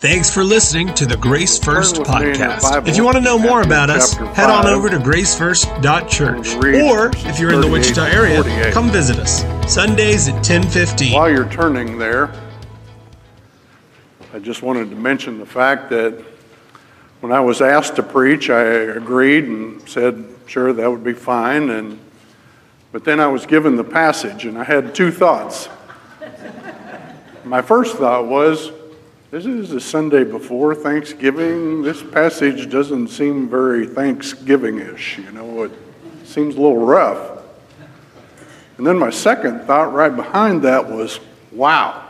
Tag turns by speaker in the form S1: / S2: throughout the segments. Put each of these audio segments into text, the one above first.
S1: Thanks for listening to the Grace First
S2: Turn with me in your
S1: podcast. If you want to know more about us, head on over to gracefirst.church. Or if you're in the Wichita area, come visit us. Sundays at 10:15.
S2: While you're turning there, I just wanted to mention the fact that when I was asked to preach, I agreed and said, sure, that would be fine. And, but then I was given the passage, and I had two thoughts. My first thought was, this is the Sunday before Thanksgiving. This passage doesn't seem very Thanksgiving-ish, you know, it seems a little rough. And then my second thought right behind that was, wow,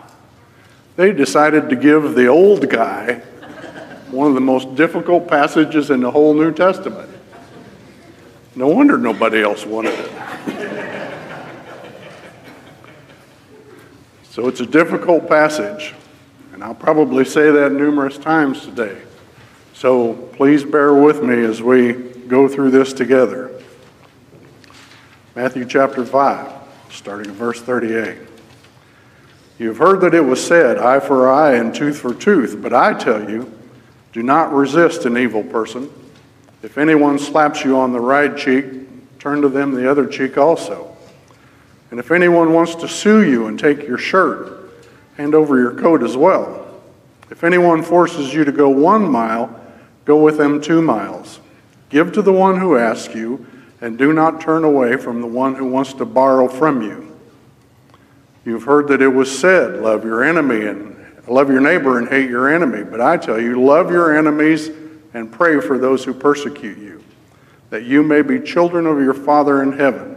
S2: they decided to give the old guy one of the most difficult passages in the whole New Testament. No wonder nobody else wanted it. so it's a difficult passage, and I'll probably say that numerous times today. So please bear with me as we go through this together. Matthew chapter 5, starting at verse 38. You've heard that it was said, eye for eye and tooth for tooth, but I tell you, do not resist an evil person. If anyone slaps you on the right cheek, turn to them the other cheek also. And if anyone wants to sue you and take your shirt, hand over your coat as well. If anyone forces you to go one mile, go with them two miles. Give to the one who asks you, and do not turn away from the one who wants to borrow from you. You've heard that it was said, love your enemy and love your neighbor and hate your enemy. But I tell you, love your enemies and pray for those who persecute you, that you may be children of your Father in heaven.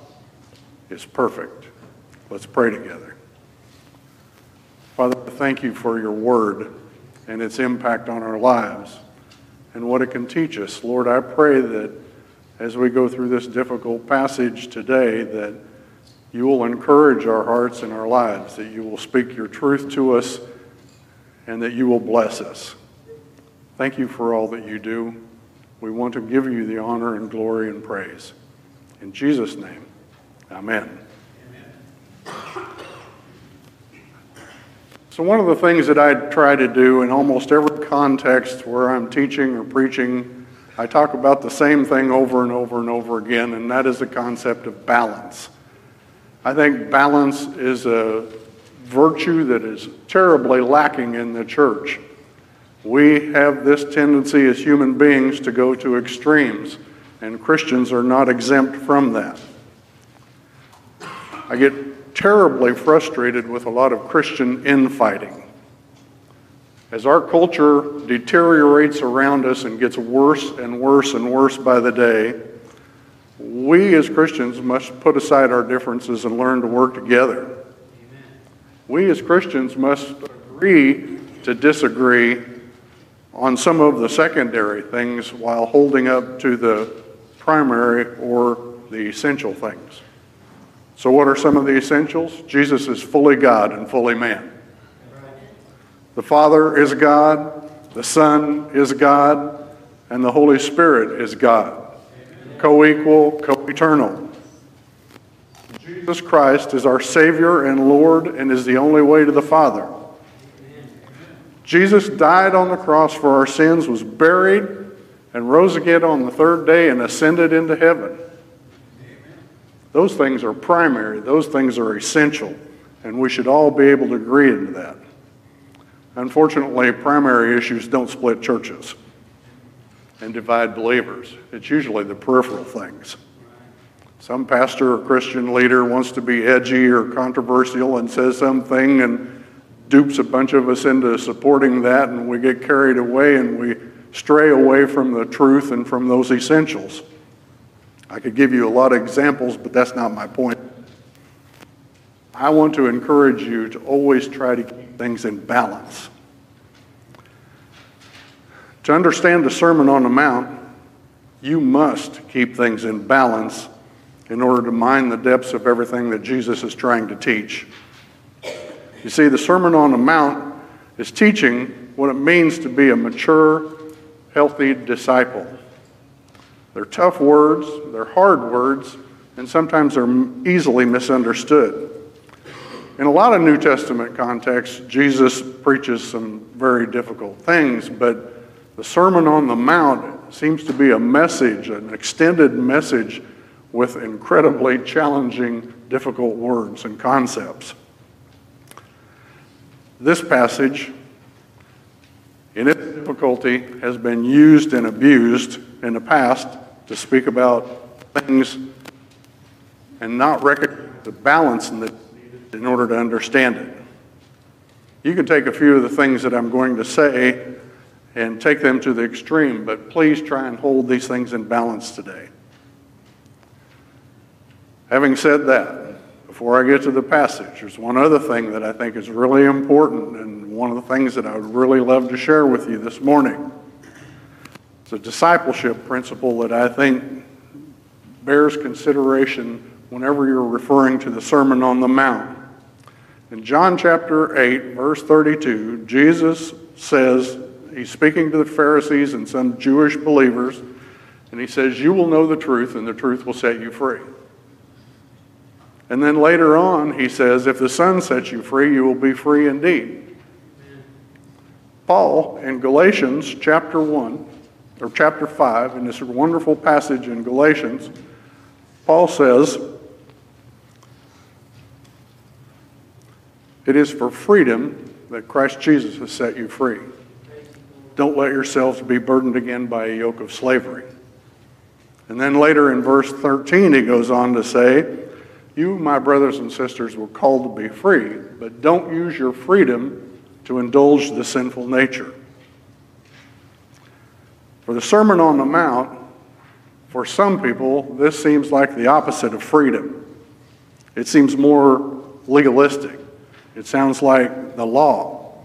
S2: is perfect. Let's pray together. Father, thank you for your word and its impact on our lives and what it can teach us. Lord, I pray that as we go through this difficult passage today, that you will encourage our hearts and our lives, that you will speak your truth to us, and that you will bless us. Thank you for all that you do. We want to give you the honor and glory and praise. In Jesus' name, amen. So, one of the things that I try to do in almost every context where I'm teaching or preaching, I talk about the same thing over and over and over again, and that is the concept of balance. I think balance is a virtue that is terribly lacking in the church. We have this tendency as human beings to go to extremes, and Christians are not exempt from that. I get terribly frustrated with a lot of Christian infighting. As our culture deteriorates around us and gets worse and worse and worse by the day, we as Christians must put aside our differences and learn to work together. Amen. We as Christians must agree to disagree on some of the secondary things while holding up to the primary or the essential things. So, what are some of the essentials? Jesus is fully God and fully man. The Father is God, the Son is God, and the Holy Spirit is God co equal, co eternal. Jesus Christ is our Savior and Lord and is the only way to the Father. Jesus died on the cross for our sins, was buried, and rose again on the third day and ascended into heaven. Those things are primary, those things are essential, and we should all be able to agree into that. Unfortunately, primary issues don't split churches and divide believers. It's usually the peripheral things. Some pastor or Christian leader wants to be edgy or controversial and says something and dupes a bunch of us into supporting that, and we get carried away and we stray away from the truth and from those essentials. I could give you a lot of examples, but that's not my point. I want to encourage you to always try to keep things in balance. To understand the Sermon on the Mount, you must keep things in balance in order to mine the depths of everything that Jesus is trying to teach. You see, the Sermon on the Mount is teaching what it means to be a mature, healthy disciple. They're tough words, they're hard words, and sometimes they're easily misunderstood. In a lot of New Testament contexts, Jesus preaches some very difficult things, but the Sermon on the Mount seems to be a message, an extended message with incredibly challenging, difficult words and concepts. This passage, in its difficulty, has been used and abused in the past to speak about things and not recognize the balance the, in order to understand it. You can take a few of the things that I'm going to say and take them to the extreme, but please try and hold these things in balance today. Having said that, before I get to the passage, there's one other thing that I think is really important and one of the things that I would really love to share with you this morning. It's a discipleship principle that I think bears consideration whenever you're referring to the Sermon on the Mount. In John chapter 8, verse 32, Jesus says, he's speaking to the Pharisees and some Jewish believers, and he says, You will know the truth, and the truth will set you free. And then later on, he says, If the Son sets you free, you will be free indeed. Paul, in Galatians chapter 1, or chapter 5, in this wonderful passage in Galatians, Paul says, It is for freedom that Christ Jesus has set you free. Don't let yourselves be burdened again by a yoke of slavery. And then later in verse 13, he goes on to say, You, my brothers and sisters, were called to be free, but don't use your freedom to indulge the sinful nature. For the Sermon on the Mount, for some people, this seems like the opposite of freedom. It seems more legalistic. It sounds like the law.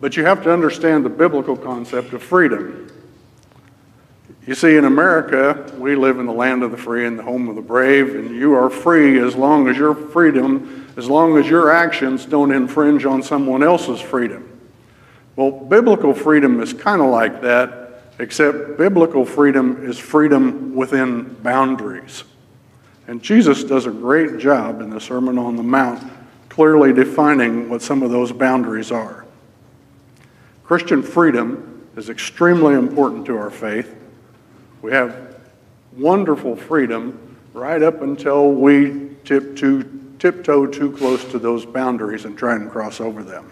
S2: But you have to understand the biblical concept of freedom. You see, in America, we live in the land of the free and the home of the brave, and you are free as long as your freedom, as long as your actions don't infringe on someone else's freedom. Well, biblical freedom is kind of like that, except biblical freedom is freedom within boundaries. And Jesus does a great job in the Sermon on the Mount clearly defining what some of those boundaries are. Christian freedom is extremely important to our faith. We have wonderful freedom right up until we tip too, tiptoe too close to those boundaries and try and cross over them.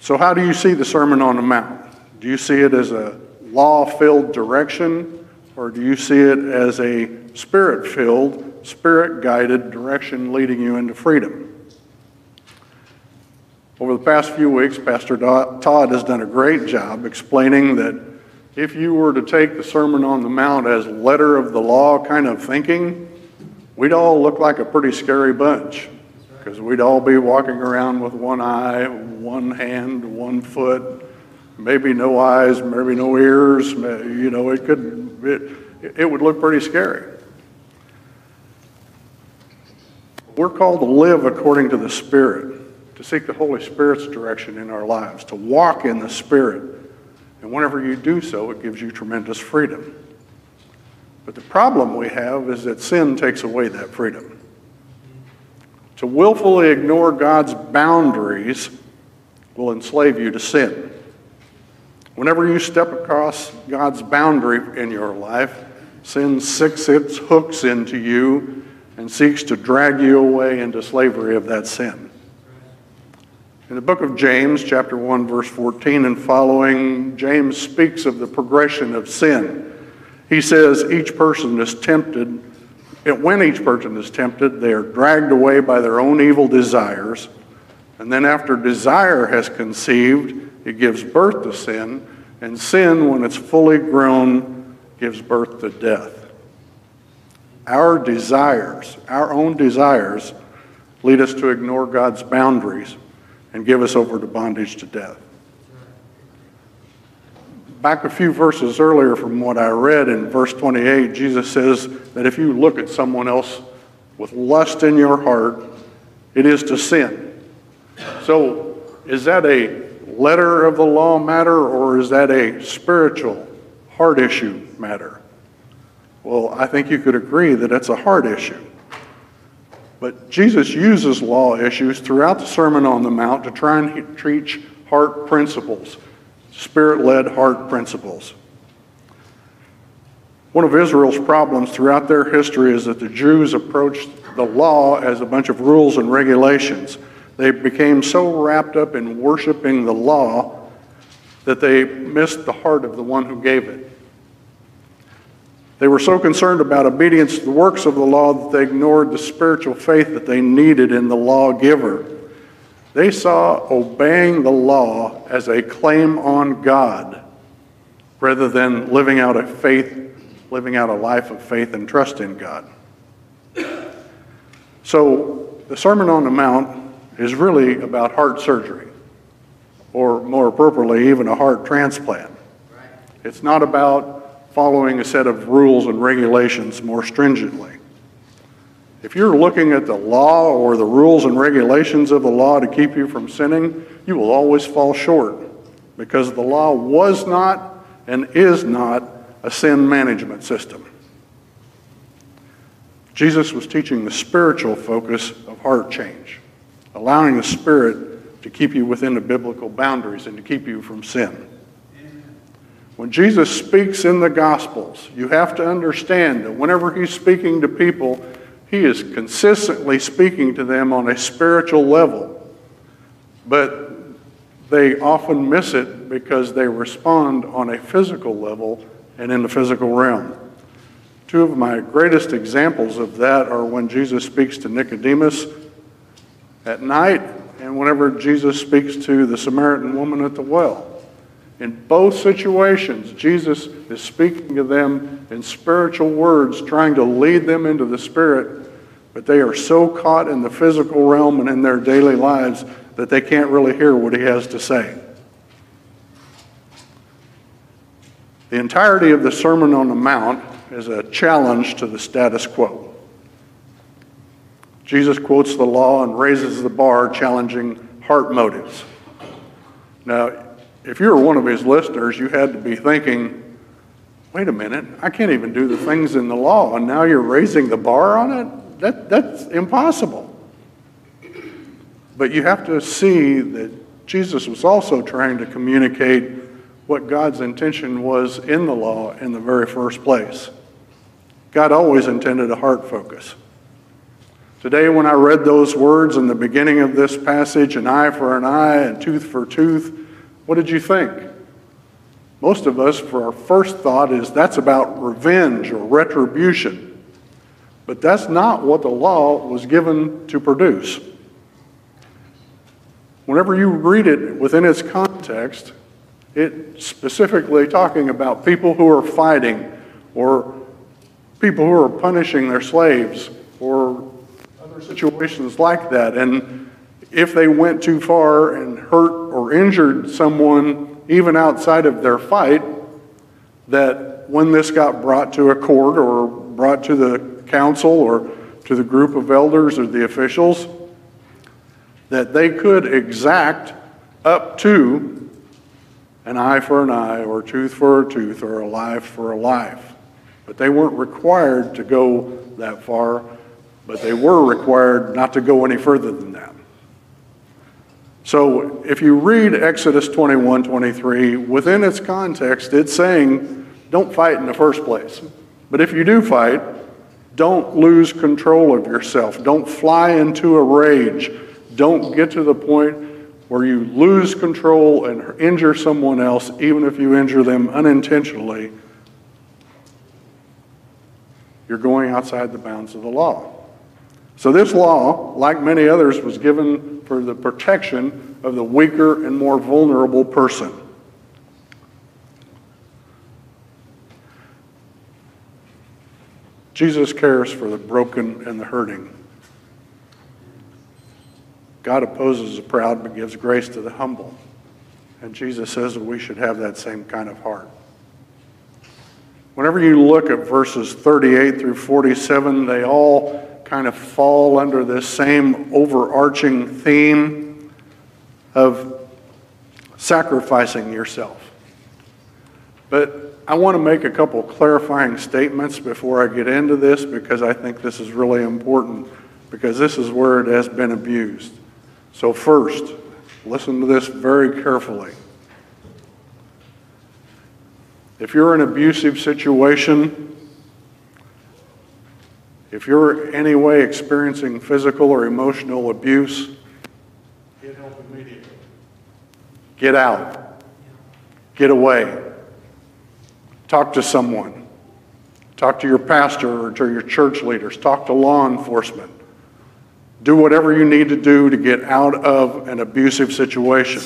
S2: So, how do you see the Sermon on the Mount? Do you see it as a law filled direction, or do you see it as a spirit filled, spirit guided direction leading you into freedom? Over the past few weeks, Pastor Todd has done a great job explaining that if you were to take the Sermon on the Mount as letter of the law kind of thinking, we'd all look like a pretty scary bunch because we'd all be walking around with one eye, one hand, one foot, maybe no eyes, maybe no ears. You know, it could, it, it would look pretty scary. We're called to live according to the Spirit seek the Holy Spirit's direction in our lives, to walk in the Spirit. And whenever you do so, it gives you tremendous freedom. But the problem we have is that sin takes away that freedom. To willfully ignore God's boundaries will enslave you to sin. Whenever you step across God's boundary in your life, sin sinks its hooks into you and seeks to drag you away into slavery of that sin. In the book of James, chapter 1, verse 14 and following, James speaks of the progression of sin. He says each person is tempted, when each person is tempted, they are dragged away by their own evil desires. And then, after desire has conceived, it gives birth to sin. And sin, when it's fully grown, gives birth to death. Our desires, our own desires, lead us to ignore God's boundaries and give us over to bondage to death. back a few verses earlier from what I read in verse 28, Jesus says that if you look at someone else with lust in your heart, it is to sin. So, is that a letter of the law matter or is that a spiritual heart issue matter? Well, I think you could agree that it's a heart issue. But Jesus uses law issues throughout the Sermon on the Mount to try and teach heart principles, spirit led heart principles. One of Israel's problems throughout their history is that the Jews approached the law as a bunch of rules and regulations. They became so wrapped up in worshiping the law that they missed the heart of the one who gave it. They were so concerned about obedience to the works of the law that they ignored the spiritual faith that they needed in the lawgiver. They saw obeying the law as a claim on God rather than living out a faith, living out a life of faith and trust in God. So the Sermon on the Mount is really about heart surgery, or more appropriately, even a heart transplant. It's not about following a set of rules and regulations more stringently. If you're looking at the law or the rules and regulations of the law to keep you from sinning, you will always fall short because the law was not and is not a sin management system. Jesus was teaching the spiritual focus of heart change allowing the Spirit to keep you within the biblical boundaries and to keep you from sin. When Jesus speaks in the Gospels, you have to understand that whenever he's speaking to people, he is consistently speaking to them on a spiritual level. But they often miss it because they respond on a physical level and in the physical realm. Two of my greatest examples of that are when Jesus speaks to Nicodemus at night and whenever Jesus speaks to the Samaritan woman at the well. In both situations, Jesus is speaking to them in spiritual words, trying to lead them into the Spirit, but they are so caught in the physical realm and in their daily lives that they can't really hear what he has to say. The entirety of the Sermon on the Mount is a challenge to the status quo. Jesus quotes the law and raises the bar, challenging heart motives. Now, if you were one of his listeners, you had to be thinking, wait a minute, I can't even do the things in the law, and now you're raising the bar on it? That, that's impossible. But you have to see that Jesus was also trying to communicate what God's intention was in the law in the very first place. God always intended a heart focus. Today, when I read those words in the beginning of this passage, an eye for an eye and tooth for tooth, what did you think? Most of us, for our first thought, is that's about revenge or retribution. But that's not what the law was given to produce. Whenever you read it within its context, it's specifically talking about people who are fighting or people who are punishing their slaves or other situations like that. And if they went too far and hurt or injured someone, even outside of their fight, that when this got brought to a court or brought to the council or to the group of elders or the officials, that they could exact up to an eye for an eye or a tooth for a tooth or a life for a life. But they weren't required to go that far but they were required not to go any further than that. So if you read Exodus 21 23, within its context, it's saying, don't fight in the first place. But if you do fight, don't lose control of yourself. Don't fly into a rage. Don't get to the point where you lose control and injure someone else, even if you injure them unintentionally. You're going outside the bounds of the law. So, this law, like many others, was given for the protection of the weaker and more vulnerable person. Jesus cares for the broken and the hurting. God opposes the proud but gives grace to the humble. And Jesus says that we should have that same kind of heart. Whenever you look at verses 38 through 47, they all kind of fall under this same overarching theme of sacrificing yourself. But I want to make a couple clarifying statements before I get into this because I think this is really important because this is where it has been abused. So, first, listen to this very carefully. If you're in an abusive situation, if you're any way experiencing physical or emotional abuse, get help immediately. Get out. Get away. Talk to someone. Talk to your pastor or to your church leaders. Talk to law enforcement. Do whatever you need to do to get out of an abusive situation.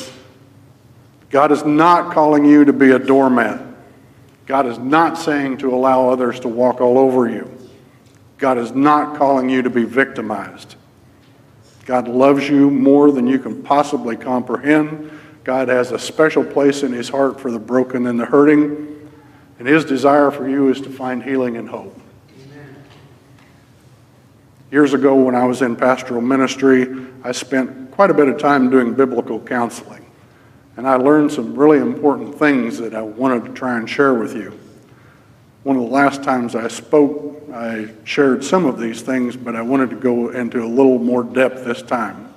S2: God is not calling you to be a doormat. God is not saying to allow others to walk all over you. God is not calling you to be victimized. God loves you more than you can possibly comprehend. God has a special place in his heart for the broken and the hurting. And his desire for you is to find healing and hope. Years ago, when I was in pastoral ministry, I spent quite a bit of time doing biblical counseling. And I learned some really important things that I wanted to try and share with you. One of the last times I spoke, I shared some of these things, but I wanted to go into a little more depth this time.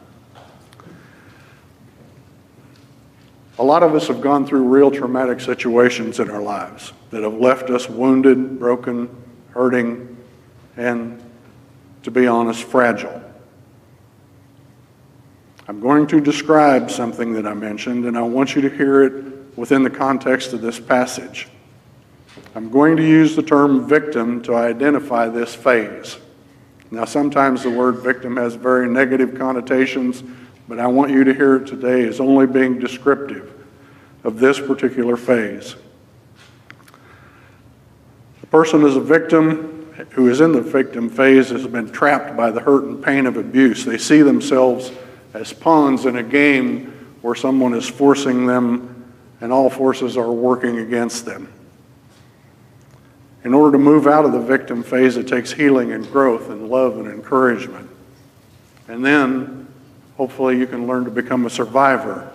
S2: A lot of us have gone through real traumatic situations in our lives that have left us wounded, broken, hurting, and, to be honest, fragile. I'm going to describe something that I mentioned, and I want you to hear it within the context of this passage. I'm going to use the term victim to identify this phase. Now, sometimes the word victim has very negative connotations, but I want you to hear it today as only being descriptive of this particular phase. The person is a victim who is in the victim phase has been trapped by the hurt and pain of abuse. They see themselves as pawns in a game where someone is forcing them and all forces are working against them. In order to move out of the victim phase, it takes healing and growth and love and encouragement. And then, hopefully, you can learn to become a survivor.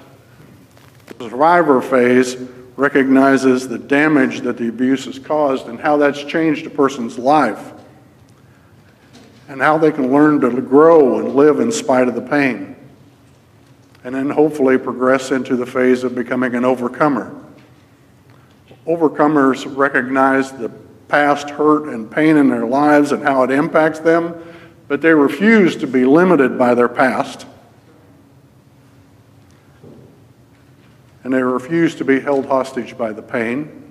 S2: The survivor phase recognizes the damage that the abuse has caused and how that's changed a person's life and how they can learn to grow and live in spite of the pain. And then hopefully progress into the phase of becoming an overcomer. Overcomers recognize the past hurt and pain in their lives and how it impacts them, but they refuse to be limited by their past. And they refuse to be held hostage by the pain.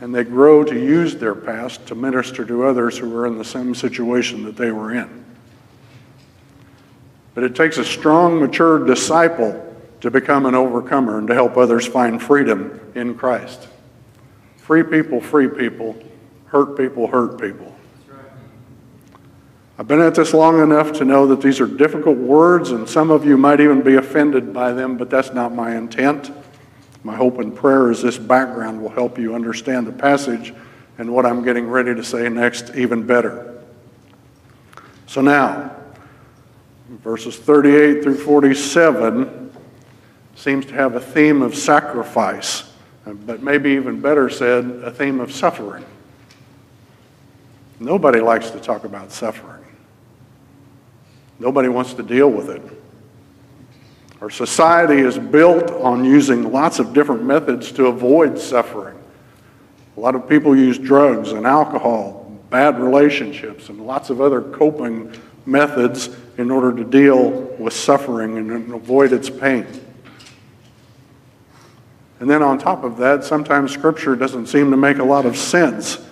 S2: And they grow to use their past to minister to others who are in the same situation that they were in. But it takes a strong, mature disciple to become an overcomer and to help others find freedom in Christ. Free people, free people. Hurt people, hurt people. I've been at this long enough to know that these are difficult words, and some of you might even be offended by them, but that's not my intent. My hope and prayer is this background will help you understand the passage and what I'm getting ready to say next even better. So now, verses 38 through 47 seems to have a theme of sacrifice but maybe even better said, a theme of suffering. Nobody likes to talk about suffering. Nobody wants to deal with it. Our society is built on using lots of different methods to avoid suffering. A lot of people use drugs and alcohol, bad relationships, and lots of other coping methods in order to deal with suffering and avoid its pain. And then on top of that, sometimes Scripture doesn't seem to make a lot of sense.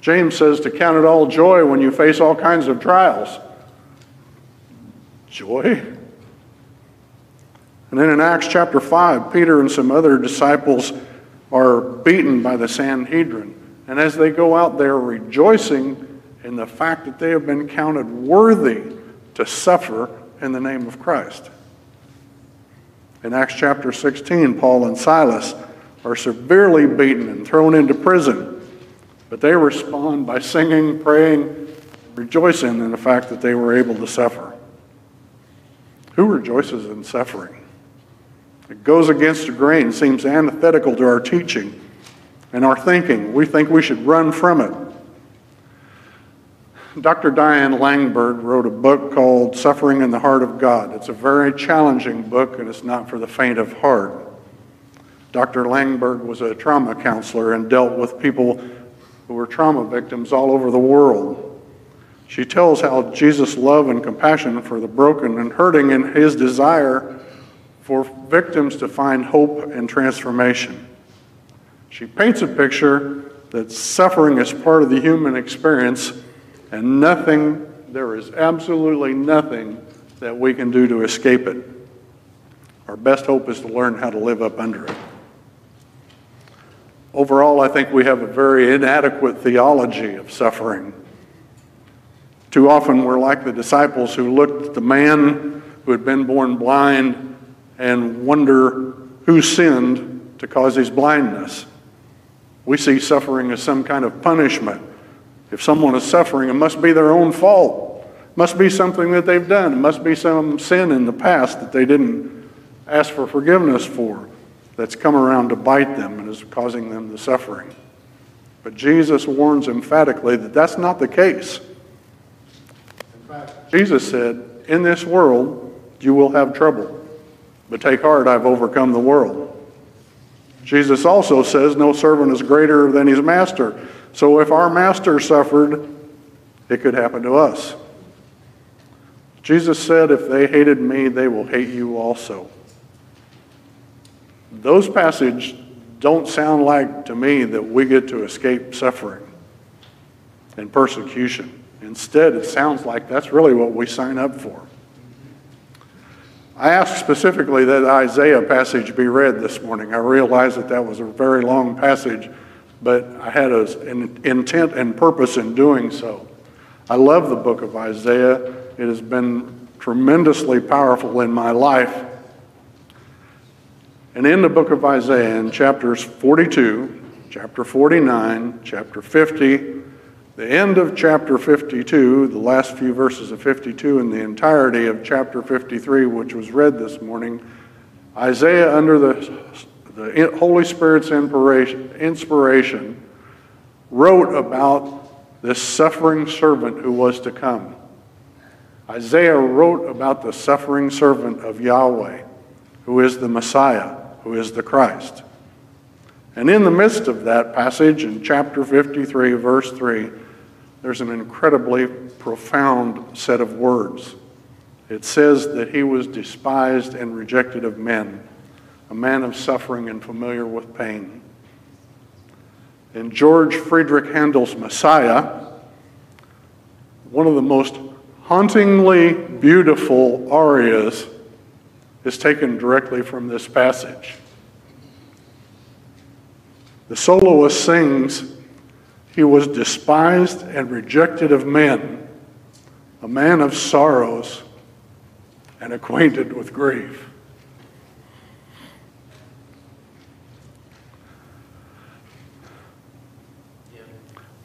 S2: James says to count it all joy when you face all kinds of trials. Joy? And then in Acts chapter 5, Peter and some other disciples are beaten by the Sanhedrin. And as they go out they're rejoicing in the fact that they have been counted worthy to suffer in the name of Christ. In Acts chapter 16, Paul and Silas are severely beaten and thrown into prison, but they respond by singing, praying, rejoicing in the fact that they were able to suffer. Who rejoices in suffering? It goes against the grain, seems antithetical to our teaching and our thinking. We think we should run from it. Dr. Diane Langberg wrote a book called Suffering in the Heart of God. It's a very challenging book, and it's not for the faint of heart. Dr. Langberg was a trauma counselor and dealt with people who were trauma victims all over the world. She tells how Jesus' love and compassion for the broken and hurting and his desire for victims to find hope and transformation. She paints a picture that suffering is part of the human experience and nothing, there is absolutely nothing that we can do to escape it. Our best hope is to learn how to live up under it. Overall, I think we have a very inadequate theology of suffering. Too often, we're like the disciples who looked at the man who had been born blind and wonder who sinned to cause his blindness. We see suffering as some kind of punishment if someone is suffering, it must be their own fault. It must be something that they've done. It must be some sin in the past that they didn't ask for forgiveness for that's come around to bite them and is causing them the suffering. But Jesus warns emphatically that that's not the case. In fact, Jesus said, In this world you will have trouble, but take heart, I've overcome the world. Jesus also says, No servant is greater than his master. So if our master suffered, it could happen to us. Jesus said, If they hated me, they will hate you also. Those passages don't sound like to me that we get to escape suffering and persecution. Instead, it sounds like that's really what we sign up for. I asked specifically that Isaiah passage be read this morning. I realized that that was a very long passage but I had an intent and purpose in doing so. I love the book of Isaiah. It has been tremendously powerful in my life. And in the book of Isaiah, in chapters 42, chapter 49, chapter 50, the end of chapter 52, the last few verses of 52, and the entirety of chapter 53, which was read this morning, Isaiah, under the the Holy Spirit's inspiration, wrote about this suffering servant who was to come. Isaiah wrote about the suffering servant of Yahweh, who is the Messiah, who is the Christ. And in the midst of that passage, in chapter 53, verse 3, there's an incredibly profound set of words. It says that he was despised and rejected of men a man of suffering and familiar with pain. In George Friedrich Handel's Messiah, one of the most hauntingly beautiful arias is taken directly from this passage. The soloist sings, He was despised and rejected of men, a man of sorrows and acquainted with grief.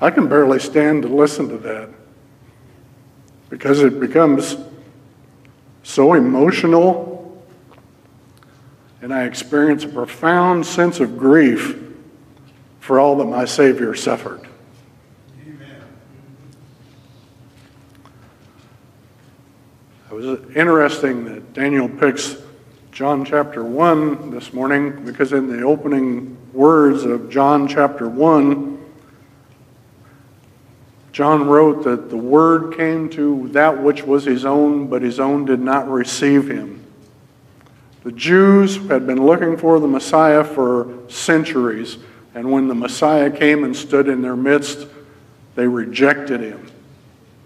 S2: I can barely stand to listen to that because it becomes so emotional, and I experience a profound sense of grief for all that my Savior suffered. Amen. It was interesting that Daniel picks John chapter 1 this morning because in the opening words of John chapter 1, John wrote that the word came to that which was his own, but his own did not receive him. The Jews had been looking for the Messiah for centuries, and when the Messiah came and stood in their midst, they rejected him.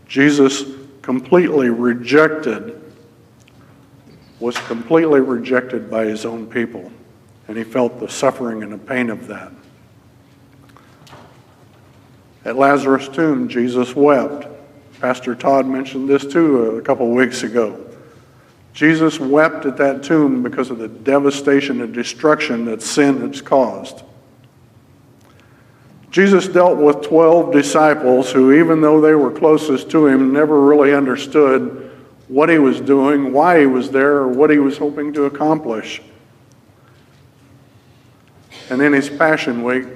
S2: Jesus completely rejected, was completely rejected by his own people, and he felt the suffering and the pain of that. At Lazarus' tomb, Jesus wept. Pastor Todd mentioned this too a couple weeks ago. Jesus wept at that tomb because of the devastation and destruction that sin has caused. Jesus dealt with 12 disciples who, even though they were closest to him, never really understood what he was doing, why he was there, or what he was hoping to accomplish. And in his Passion Week,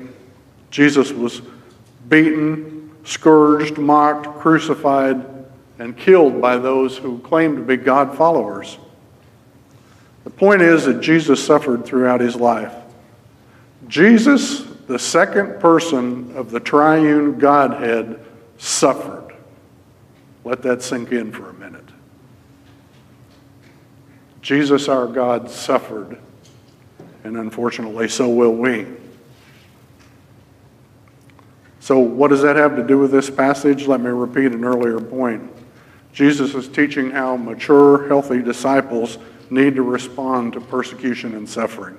S2: Jesus was beaten, scourged, mocked, crucified, and killed by those who claimed to be God followers. The point is that Jesus suffered throughout his life. Jesus the second person of the triune Godhead suffered. Let that sink in for a minute. Jesus, our God, suffered, and unfortunately, so will we. So, what does that have to do with this passage? Let me repeat an earlier point. Jesus is teaching how mature, healthy disciples need to respond to persecution and suffering.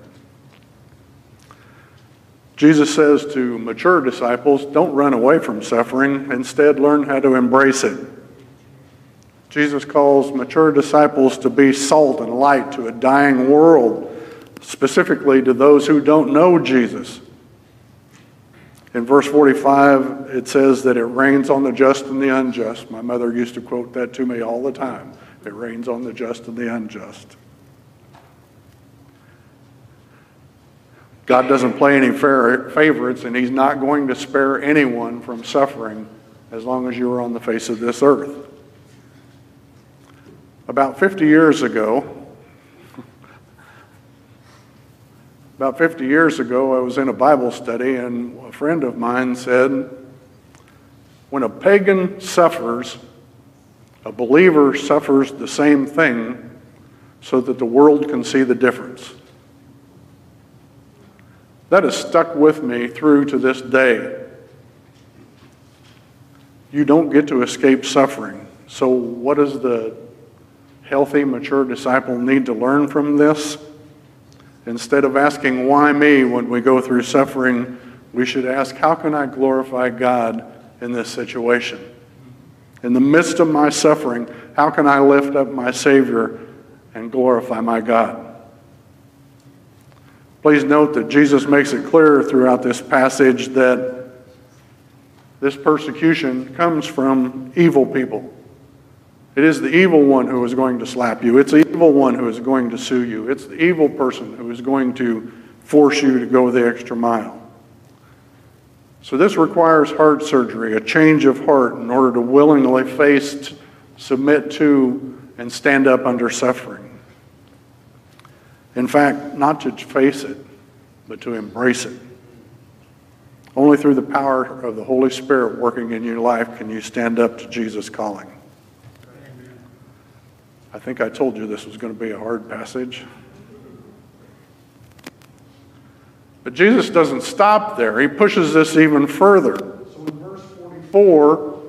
S2: Jesus says to mature disciples, don't run away from suffering, instead, learn how to embrace it. Jesus calls mature disciples to be salt and light to a dying world, specifically to those who don't know Jesus. In verse 45, it says that it rains on the just and the unjust. My mother used to quote that to me all the time. It rains on the just and the unjust. God doesn't play any favorites, and He's not going to spare anyone from suffering as long as you are on the face of this earth. About 50 years ago, about 50 years ago, I was in a Bible study, and a friend of mine said, When a pagan suffers, a believer suffers the same thing so that the world can see the difference. That has stuck with me through to this day. You don't get to escape suffering. So, what does the healthy, mature disciple need to learn from this? Instead of asking, why me, when we go through suffering, we should ask, how can I glorify God in this situation? In the midst of my suffering, how can I lift up my Savior and glorify my God? Please note that Jesus makes it clear throughout this passage that this persecution comes from evil people. It is the evil one who is going to slap you. It's the evil one who is going to sue you. It's the evil person who is going to force you to go the extra mile. So, this requires heart surgery, a change of heart, in order to willingly face, submit to, and stand up under suffering. In fact, not to face it, but to embrace it. Only through the power of the Holy Spirit working in your life can you stand up to Jesus' calling. I think I told you this was going to be a hard passage. But Jesus doesn't stop there. He pushes this even further. So in verse 44,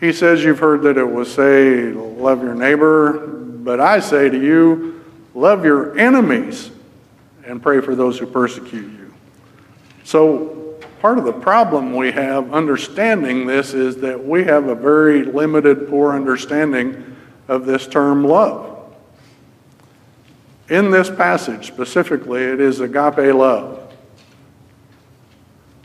S2: he says, You've heard that it was say, Love your neighbor, but I say to you, Love your enemies and pray for those who persecute you. So, part of the problem we have understanding this is that we have a very limited, poor understanding of this term love. In this passage specifically, it is agape love.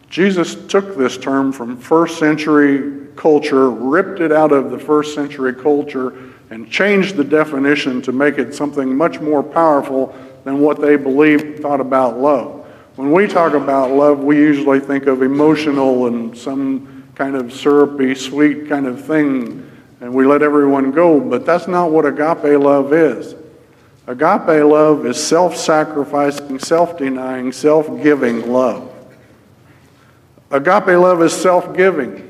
S2: Jesus took this term from first century culture, ripped it out of the first century culture, and changed the definition to make it something much more powerful than what they believed thought about love. When we talk about love, we usually think of emotional and some kind of syrupy, sweet kind of thing, and we let everyone go, but that's not what agape love is. Agape love is self sacrificing, self denying, self giving love. Agape love is self giving.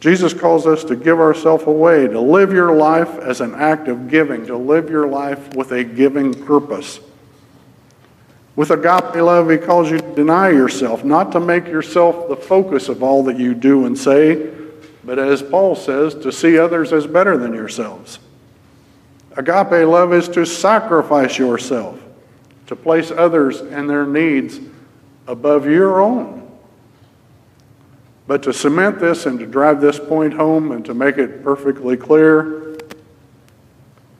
S2: Jesus calls us to give ourselves away, to live your life as an act of giving, to live your life with a giving purpose. With agape love, he calls you to deny yourself, not to make yourself the focus of all that you do and say, but as Paul says, to see others as better than yourselves. Agape love is to sacrifice yourself, to place others and their needs above your own. But to cement this and to drive this point home and to make it perfectly clear,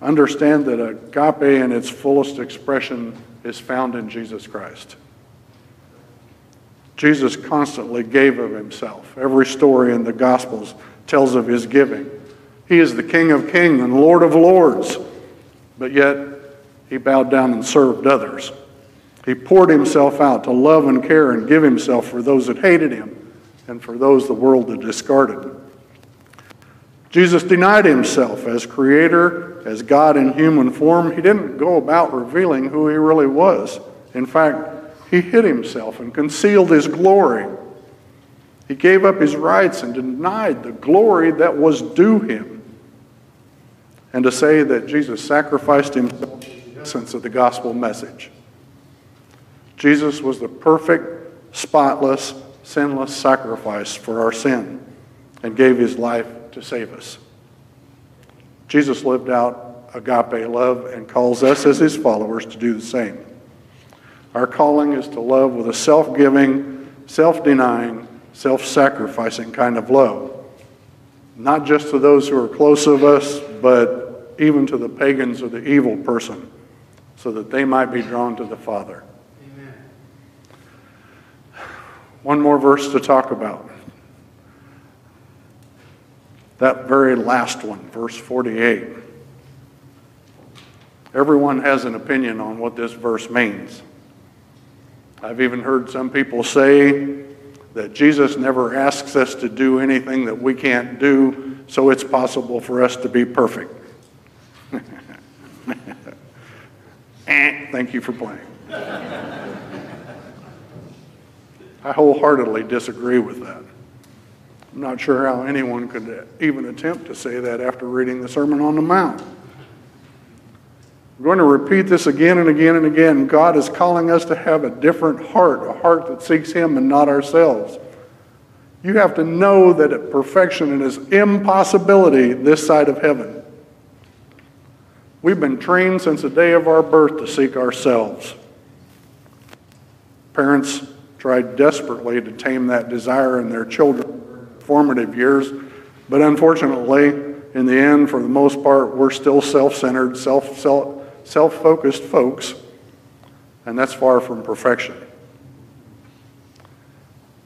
S2: understand that agape in its fullest expression is found in Jesus Christ. Jesus constantly gave of himself. Every story in the Gospels tells of his giving. He is the King of kings and Lord of lords, but yet he bowed down and served others. He poured himself out to love and care and give himself for those that hated him and for those the world had discarded. Jesus denied himself as creator, as God in human form. He didn't go about revealing who he really was. In fact, he hid himself and concealed his glory. He gave up his rights and denied the glory that was due him. And to say that Jesus sacrificed himself is the essence of the gospel message. Jesus was the perfect, spotless, sinless sacrifice for our sin and gave his life to save us. Jesus lived out agape love and calls us as his followers to do the same. Our calling is to love with a self giving, self denying, self sacrificing kind of love. Not just to those who are close of us, but even to the pagans or the evil person, so that they might be drawn to the Father. Amen. One more verse to talk about. That very last one, verse 48. Everyone has an opinion on what this verse means. I've even heard some people say that Jesus never asks us to do anything that we can't do, so it's possible for us to be perfect. eh, thank you for playing. I wholeheartedly disagree with that. I'm not sure how anyone could even attempt to say that after reading the Sermon on the Mount. We're going to repeat this again and again and again. God is calling us to have a different heart, a heart that seeks Him and not ourselves. You have to know that at perfection is impossibility this side of heaven. We've been trained since the day of our birth to seek ourselves. Parents tried desperately to tame that desire in their children formative years, but unfortunately, in the end, for the most part, we're still self centered, self focused folks, and that's far from perfection.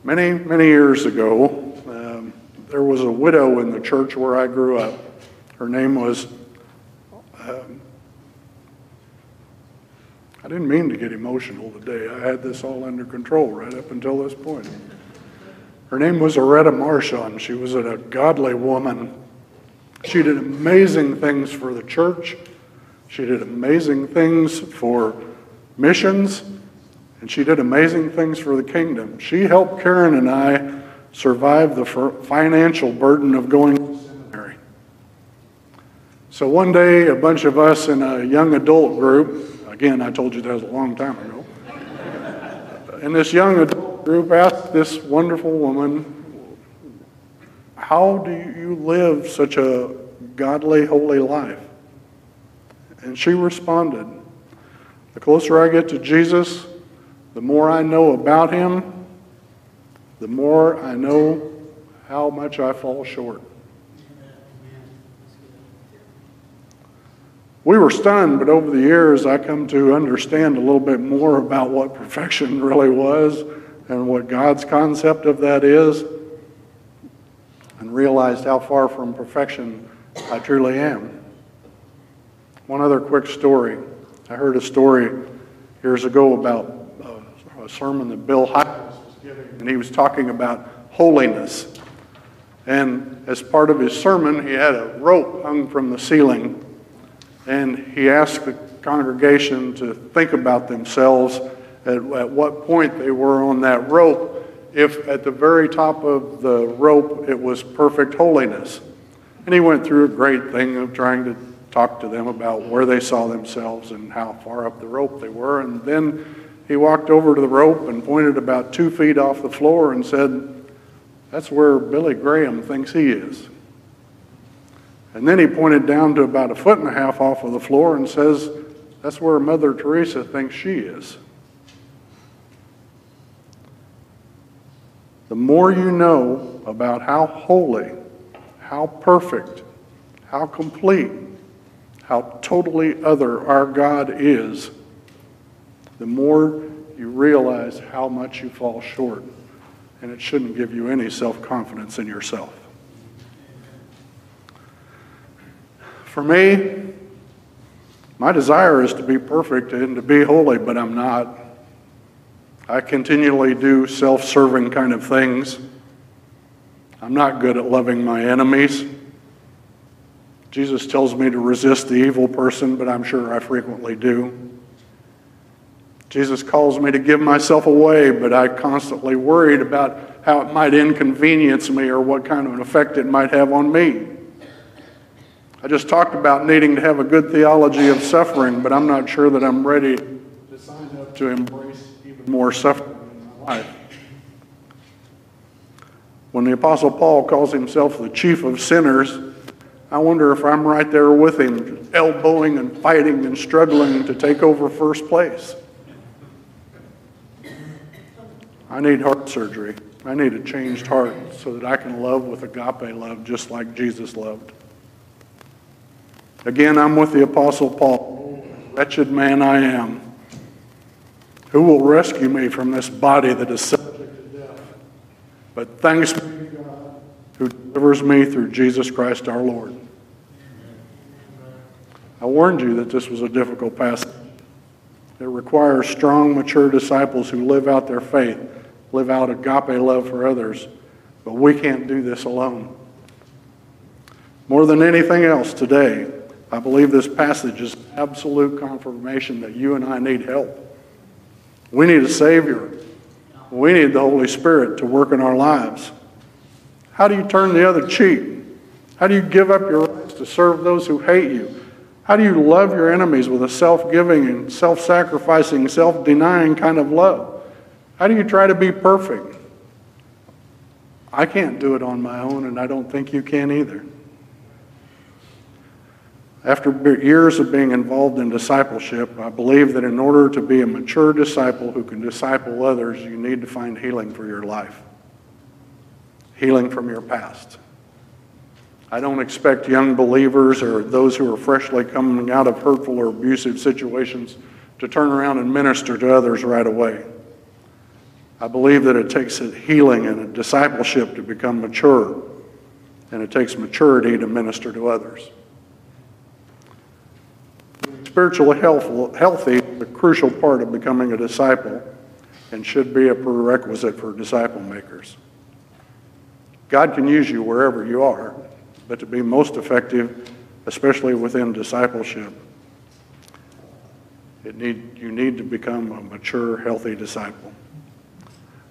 S2: Many, many years ago, um, there was a widow in the church where I grew up. Her name was, um, I didn't mean to get emotional today. I had this all under control right up until this point. Her name was Aretta Marshon. She was a godly woman. She did amazing things for the church. She did amazing things for missions, and she did amazing things for the kingdom. She helped Karen and I survive the financial burden of going to seminary. So one day, a bunch of us in a young adult group, again, I told you that was a long time ago, and this young adult group asked this wonderful woman, How do you live such a godly, holy life? And she responded, The closer I get to Jesus, the more I know about him, the more I know how much I fall short. We were stunned, but over the years, I come to understand a little bit more about what perfection really was and what God's concept of that is, and realized how far from perfection I truly am. One other quick story. I heard a story years ago about uh, a sermon that Bill Hybels was giving, and he was talking about holiness. And as part of his sermon, he had a rope hung from the ceiling, and he asked the congregation to think about themselves at, at what point they were on that rope, if at the very top of the rope it was perfect holiness. And he went through a great thing of trying to talk to them about where they saw themselves and how far up the rope they were. And then he walked over to the rope and pointed about two feet off the floor and said, That's where Billy Graham thinks he is. And then he pointed down to about a foot and a half off of the floor and says, That's where Mother Teresa thinks she is. The more you know about how holy, how perfect, how complete, how totally other our God is, the more you realize how much you fall short. And it shouldn't give you any self confidence in yourself. For me, my desire is to be perfect and to be holy, but I'm not. I continually do self serving kind of things. I'm not good at loving my enemies. Jesus tells me to resist the evil person, but I'm sure I frequently do. Jesus calls me to give myself away, but I constantly worried about how it might inconvenience me or what kind of an effect it might have on me. I just talked about needing to have a good theology of suffering, but I'm not sure that I'm ready to sign up to embrace even more suffering in my life. When the Apostle Paul calls himself the chief of sinners, I wonder if I'm right there with him, elbowing and fighting and struggling to take over first place. I need heart surgery. I need a changed heart so that I can love with agape love just like Jesus loved. Again, I'm with the Apostle Paul. Wretched man I am. Who will rescue me from this body that is subject to death? But thanks be to God who delivers me through Jesus Christ our Lord. I warned you that this was a difficult passage. It requires strong, mature disciples who live out their faith, live out agape love for others. But we can't do this alone. More than anything else today, I believe this passage is absolute confirmation that you and I need help. We need a Savior. We need the Holy Spirit to work in our lives. How do you turn the other cheek? How do you give up your rights to serve those who hate you? How do you love your enemies with a self giving and self sacrificing, self denying kind of love? How do you try to be perfect? I can't do it on my own, and I don't think you can either. After years of being involved in discipleship, I believe that in order to be a mature disciple who can disciple others, you need to find healing for your life, healing from your past. I don't expect young believers or those who are freshly coming out of hurtful or abusive situations to turn around and minister to others right away. I believe that it takes a healing and a discipleship to become mature, and it takes maturity to minister to others spiritual health, healthy is a crucial part of becoming a disciple and should be a prerequisite for disciple makers. God can use you wherever you are, but to be most effective, especially within discipleship, it need, you need to become a mature, healthy disciple.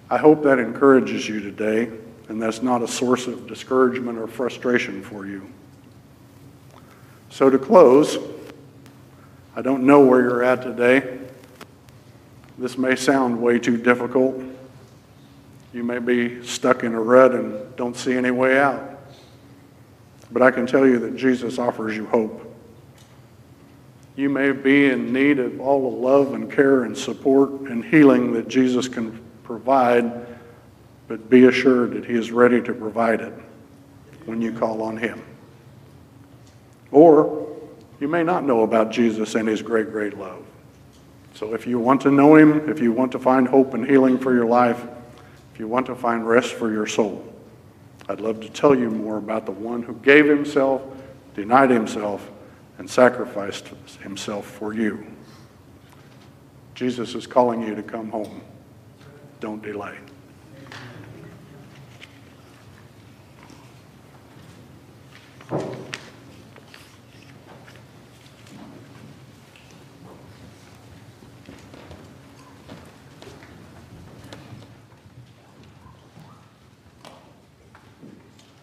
S2: I hope that encourages you today, and that's not a source of discouragement or frustration for you. So, to close, I don't know where you're at today. This may sound way too difficult. You may be stuck in a rut and don't see any way out. But I can tell you that Jesus offers you hope. You may be in need of all the love and care and support and healing that Jesus can provide, but be assured that He is ready to provide it when you call on Him. Or you may not know about Jesus and his great, great love. So if you want to know him, if you want to find hope and healing for your life, if you want to find rest for your soul, I'd love to tell you more about the one who gave himself, denied himself, and sacrificed himself for you. Jesus is calling you to come home. Don't delay.